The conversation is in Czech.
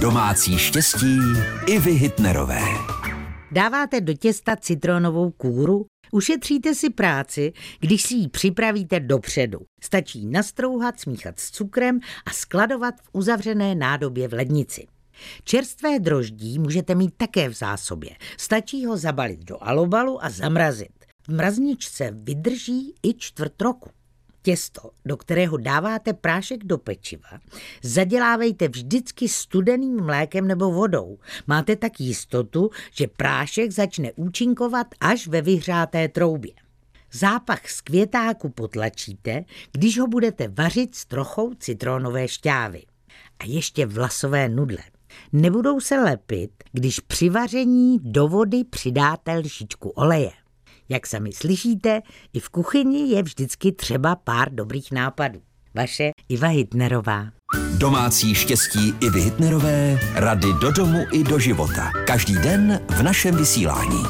Domácí štěstí i vy Hitnerové. Dáváte do těsta citronovou kůru? Ušetříte si práci, když si ji připravíte dopředu. Stačí nastrouhat, smíchat s cukrem a skladovat v uzavřené nádobě v lednici. Čerstvé droždí můžete mít také v zásobě. Stačí ho zabalit do alobalu a zamrazit. V mrazničce vydrží i čtvrt roku. Těsto, do kterého dáváte prášek do pečiva, zadělávejte vždycky studeným mlékem nebo vodou. Máte tak jistotu, že prášek začne účinkovat až ve vyhřáté troubě. Zápach z květáku potlačíte, když ho budete vařit s trochou citronové šťávy. A ještě vlasové nudle. Nebudou se lepit, když při vaření do vody přidáte lžičku oleje. Jak sami slyšíte, i v kuchyni je vždycky třeba pár dobrých nápadů. Vaše Iva Hitnerová. Domácí štěstí i Hitnerové, rady do domu i do života. Každý den v našem vysílání.